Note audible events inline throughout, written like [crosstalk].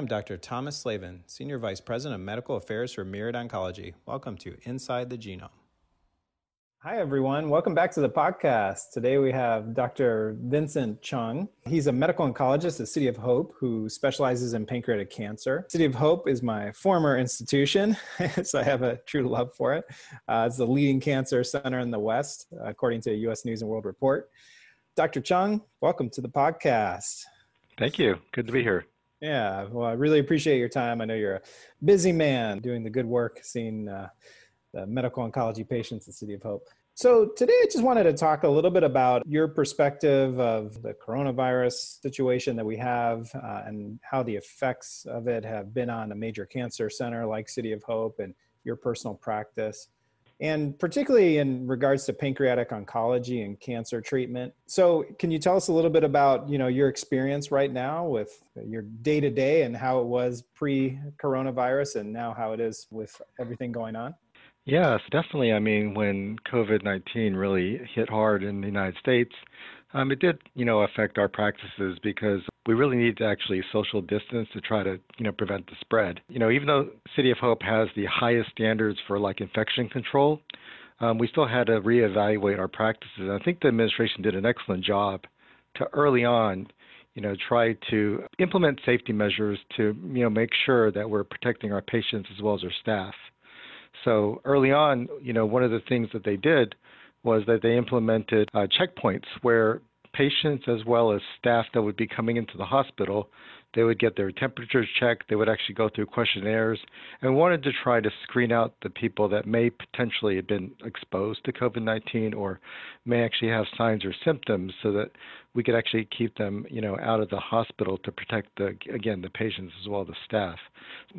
am Dr. Thomas Slavin, Senior Vice President of Medical Affairs for Myriad Oncology. Welcome to Inside the Genome. Hi, everyone. Welcome back to the podcast. Today we have Dr. Vincent Chung. He's a medical oncologist at City of Hope who specializes in pancreatic cancer. City of Hope is my former institution, [laughs] so I have a true love for it. Uh, it's the leading cancer center in the West, according to a U.S. News and World Report. Dr. Chung, welcome to the podcast. Thank you. Good to be here. Yeah, well, I really appreciate your time. I know you're a busy man doing the good work, seeing uh, the medical oncology patients at City of Hope. So, today I just wanted to talk a little bit about your perspective of the coronavirus situation that we have uh, and how the effects of it have been on a major cancer center like City of Hope and your personal practice and particularly in regards to pancreatic oncology and cancer treatment. So, can you tell us a little bit about you know your experience right now with your day to day and how it was pre-coronavirus and now how it is with everything going on? Yes, definitely. I mean, when COVID 19 really hit hard in the United States, um, it did, you know, affect our practices because we really need to actually social distance to try to, you know, prevent the spread. You know, even though City of Hope has the highest standards for like infection control, um, we still had to reevaluate our practices. I think the administration did an excellent job to early on, you know, try to implement safety measures to, you know, make sure that we're protecting our patients as well as our staff. So early on, you know, one of the things that they did was that they implemented uh, checkpoints where patients as well as staff that would be coming into the hospital they would get their temperatures checked they would actually go through questionnaires and wanted to try to screen out the people that may potentially have been exposed to covid-19 or may actually have signs or symptoms so that we could actually keep them, you know, out of the hospital to protect the again the patients as well as the staff.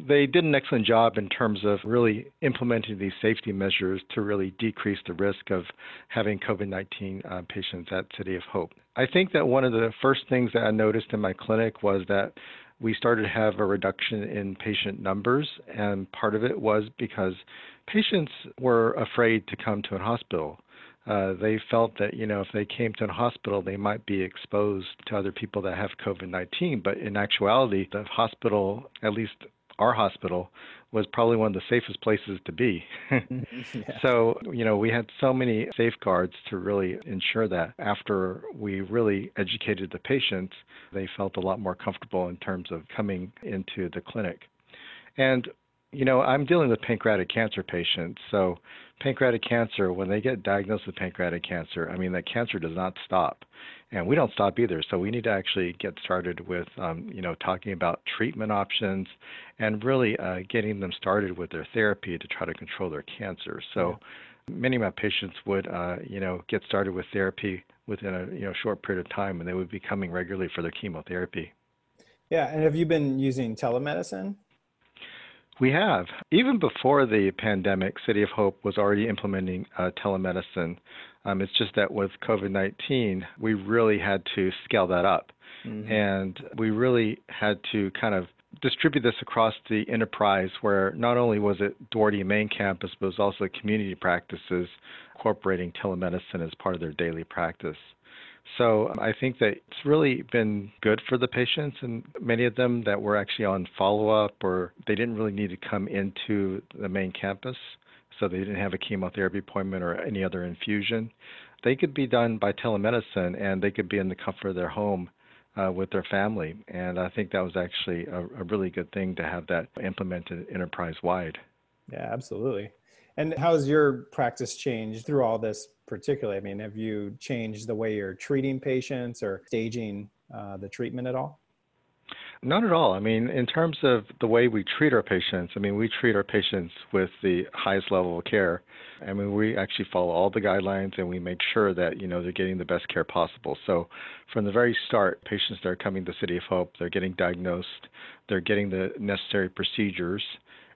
They did an excellent job in terms of really implementing these safety measures to really decrease the risk of having COVID-19 uh, patients at City of Hope. I think that one of the first things that I noticed in my clinic was that we started to have a reduction in patient numbers, and part of it was because patients were afraid to come to a hospital uh, they felt that you know if they came to a hospital they might be exposed to other people that have COVID-19. But in actuality, the hospital, at least our hospital, was probably one of the safest places to be. [laughs] [laughs] Yeah. So you know we had so many safeguards to really ensure that after we really educated the patients, they felt a lot more comfortable in terms of coming into the clinic. And you know, I'm dealing with pancreatic cancer patients. So, pancreatic cancer, when they get diagnosed with pancreatic cancer, I mean, that cancer does not stop. And we don't stop either. So, we need to actually get started with, um, you know, talking about treatment options and really uh, getting them started with their therapy to try to control their cancer. So, many of my patients would, uh, you know, get started with therapy within a you know short period of time, and they would be coming regularly for their chemotherapy. Yeah, and have you been using telemedicine? We have. Even before the pandemic, City of Hope was already implementing uh, telemedicine. Um, it's just that with COVID 19, we really had to scale that up. Mm-hmm. And we really had to kind of distribute this across the enterprise where not only was it Duarte main campus, but it was also community practices incorporating telemedicine as part of their daily practice. So I think that it's really been good for the patients, and many of them that were actually on follow up or they didn't really need to come into the main campus, so they didn't have a chemotherapy appointment or any other infusion. They could be done by telemedicine and they could be in the comfort of their home uh, with their family. And I think that was actually a, a really good thing to have that implemented enterprise wide. Yeah, absolutely. And how's your practice changed through all this particularly? I mean, have you changed the way you're treating patients or staging uh, the treatment at all? Not at all. I mean, in terms of the way we treat our patients, I mean, we treat our patients with the highest level of care. I mean, we actually follow all the guidelines and we make sure that, you know, they're getting the best care possible. So from the very start, patients that are coming to City of Hope, they're getting diagnosed, they're getting the necessary procedures,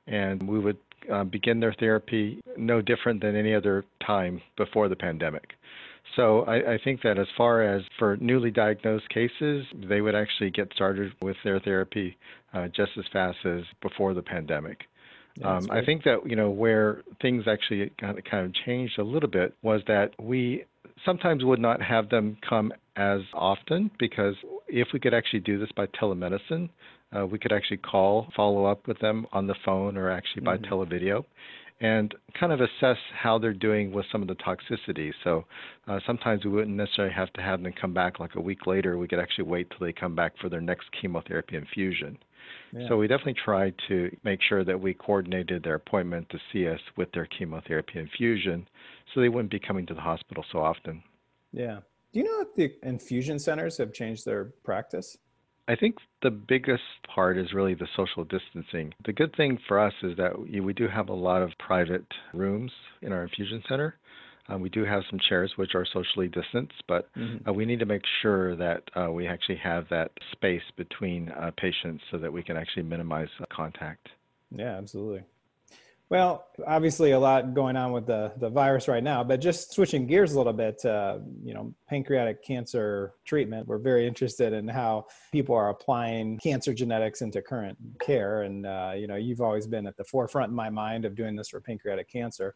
and we would uh, begin their therapy no different than any other time before the pandemic. So I, I, think that as far as for newly diagnosed cases, they would actually get started with their therapy uh, just as fast as before the pandemic. Yeah, um, I think that you know where things actually kind of, kind of changed a little bit was that we sometimes would not have them come as often because if we could actually do this by telemedicine, uh, we could actually call, follow up with them on the phone or actually by mm-hmm. televideo and kind of assess how they're doing with some of the toxicity. So uh, sometimes we wouldn't necessarily have to have them come back like a week later. We could actually wait till they come back for their next chemotherapy infusion. Yeah. So we definitely tried to make sure that we coordinated their appointment to see us with their chemotherapy infusion so they wouldn't be coming to the hospital so often. Yeah. Do you know if the infusion centers have changed their practice? I think the biggest part is really the social distancing. The good thing for us is that we do have a lot of private rooms in our infusion center. Um, we do have some chairs which are socially distanced, but mm-hmm. uh, we need to make sure that uh, we actually have that space between uh, patients so that we can actually minimize contact. Yeah, absolutely. Well, obviously a lot going on with the, the virus right now, but just switching gears a little bit, uh, you know, pancreatic cancer treatment, we're very interested in how people are applying cancer genetics into current care. And, uh, you know, you've always been at the forefront in my mind of doing this for pancreatic cancer.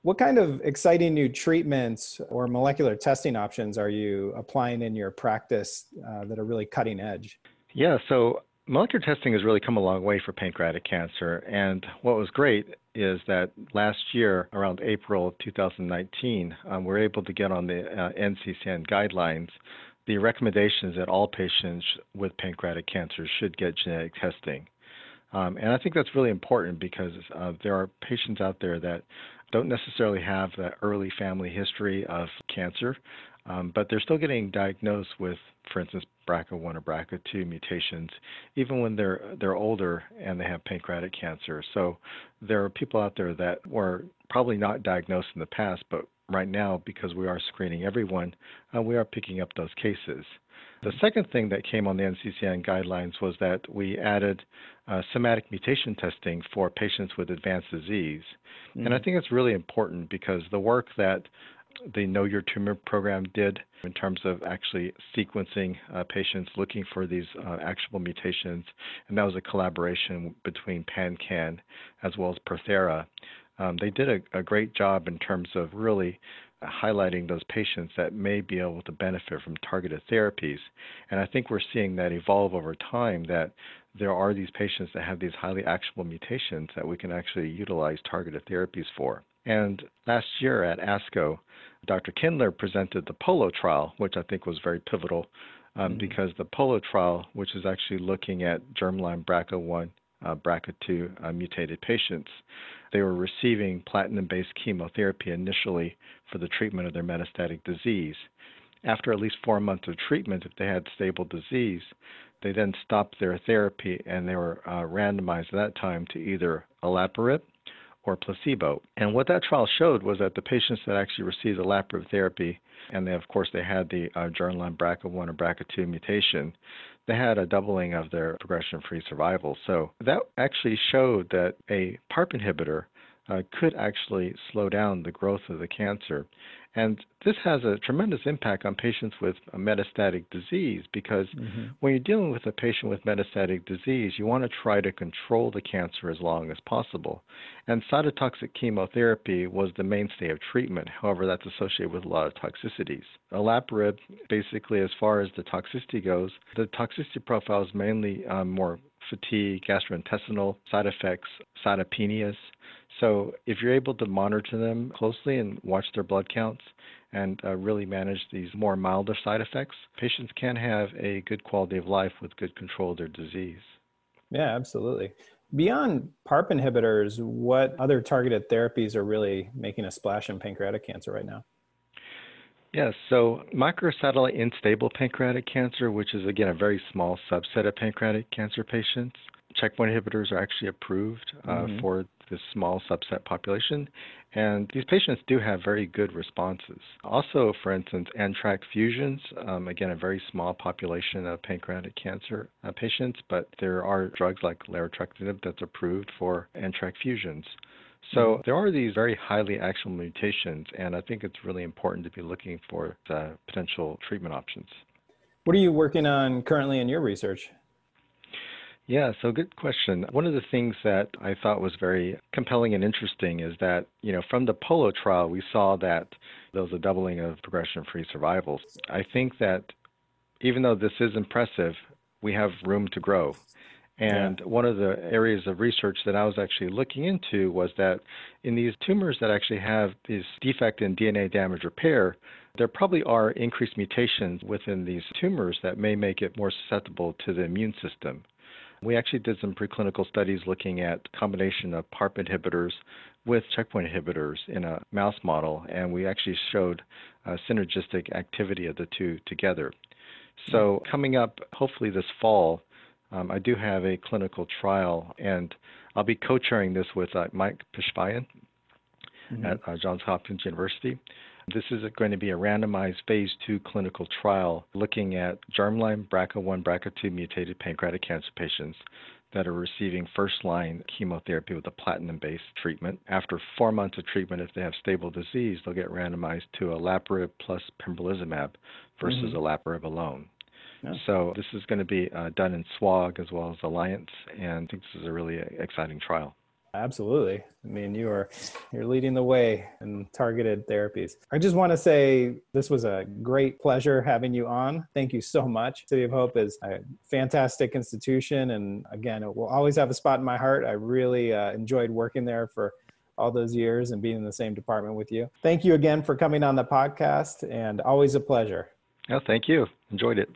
What kind of exciting new treatments or molecular testing options are you applying in your practice uh, that are really cutting edge? Yeah, so molecular testing has really come a long way for pancreatic cancer. And what was great is that last year, around April of 2019, um, we're able to get on the uh, NCCN guidelines the recommendations that all patients with pancreatic cancer should get genetic testing. Um, and I think that's really important because uh, there are patients out there that don't necessarily have that early family history of cancer, um, but they're still getting diagnosed with, for instance, BRCA1 or BRCA2 mutations, even when they're they're older and they have pancreatic cancer. So there are people out there that were probably not diagnosed in the past, but right now, because we are screening everyone, uh, we are picking up those cases. The second thing that came on the NCCN guidelines was that we added uh, somatic mutation testing for patients with advanced disease. Mm-hmm. And I mm-hmm. think it's really important because the work that the Know Your Tumor program did in terms of actually sequencing uh, patients looking for these uh, actionable mutations. And that was a collaboration between PanCAN as well as Perthera. Um, they did a, a, great job in terms of really highlighting those patients that may be able to benefit from targeted therapies. And I think we're seeing that evolve over time that there are these patients that have these highly actionable mutations that we can actually utilize targeted therapies for. And last year at ASCO, Dr. Kindler presented the POLO trial, which I think was very pivotal um, mm-hmm. because the POLO trial, which is actually looking at germline BRCA1, uh, BRCA2 uh, mutated patients, they were receiving platinum based chemotherapy initially for the treatment of their metastatic disease. After at least four months of treatment, if they had stable disease, they then stopped their therapy and they were uh, randomized at that time to either olaparib or placebo. And what that trial showed was that the patients that actually received olaparib therapy, and they, of course they had the uh, germline BRCA1 or BRCA2 mutation, they had a doubling of their progression-free survival. So that actually showed that a PARP inhibitor uh, could actually slow down the growth of the cancer. And this has a tremendous impact on patients with metastatic disease because mm-hmm. when you're dealing with a patient with metastatic disease, you want to try to control the cancer as long as possible. And cytotoxic chemotherapy was the mainstay of treatment. However, that's associated with a lot of toxicities. Olaparib, basically, as far as the toxicity goes, the toxicity profile is mainly um, more fatigue, gastrointestinal side effects, cytopenias. So if you're able to monitor them closely and watch their blood counts and uh, really manage these more milder side effects, patients can have a good quality of life with good control of their disease. Yeah, absolutely. Beyond PARP inhibitors, what other targeted therapies are really making a splash in pancreatic cancer right now? Yes, so microsatellite unstable pancreatic cancer, which is again a very small subset of pancreatic cancer patients, checkpoint inhibitors are actually approved uh, mm-hmm. for this small subset population, and these patients do have very good responses. Also, for instance, NTRK fusions, um, again, a very small population of pancreatic cancer uh, patients, but there are drugs like larotrectinib that's approved for NTRK fusions. So mm-hmm. there are these very highly actionable mutations, and I think it's really important to be looking for potential treatment options. What are you working on currently in your research? Yeah, so good question. One of the things that I thought was very compelling and interesting is that, you know, from the POLO trial, we saw that there was a doubling of progression free survivals. I think that even though this is impressive, we have room to grow. And yeah. one of the areas of research that I was actually looking into was that in these tumors that actually have this defect in DNA damage repair, there probably are increased mutations within these tumors that may make it more susceptible to the immune system. We actually did some preclinical studies looking at combination of PARP inhibitors with checkpoint inhibitors in a mouse model, and we actually showed uh, synergistic activity of the two together. So, coming up, hopefully this fall, um, I do have a clinical trial, and I'll be co-chairing this with uh, Mike Pishvaian mm-hmm. at uh, Johns Hopkins University. This is going to be a randomized phase two clinical trial looking at germline BRCA1, BRCA2 mutated pancreatic cancer patients that are receiving first line chemotherapy with a platinum based treatment. After four months of treatment, if they have stable disease, they'll get randomized to olaparib plus pembrolizumab versus mm-hmm. olaparib alone. Yeah. So this is going to be uh, done in SWOG as well as Alliance, and I think this is a really exciting trial. Absolutely. I mean, you are you're leading the way in targeted therapies. I just want to say this was a great pleasure having you on. Thank you so much. City of Hope is a fantastic institution, and again, it will always have a spot in my heart. I really uh, enjoyed working there for all those years and being in the same department with you. Thank you again for coming on the podcast, and always a pleasure. Oh, thank you. Enjoyed it.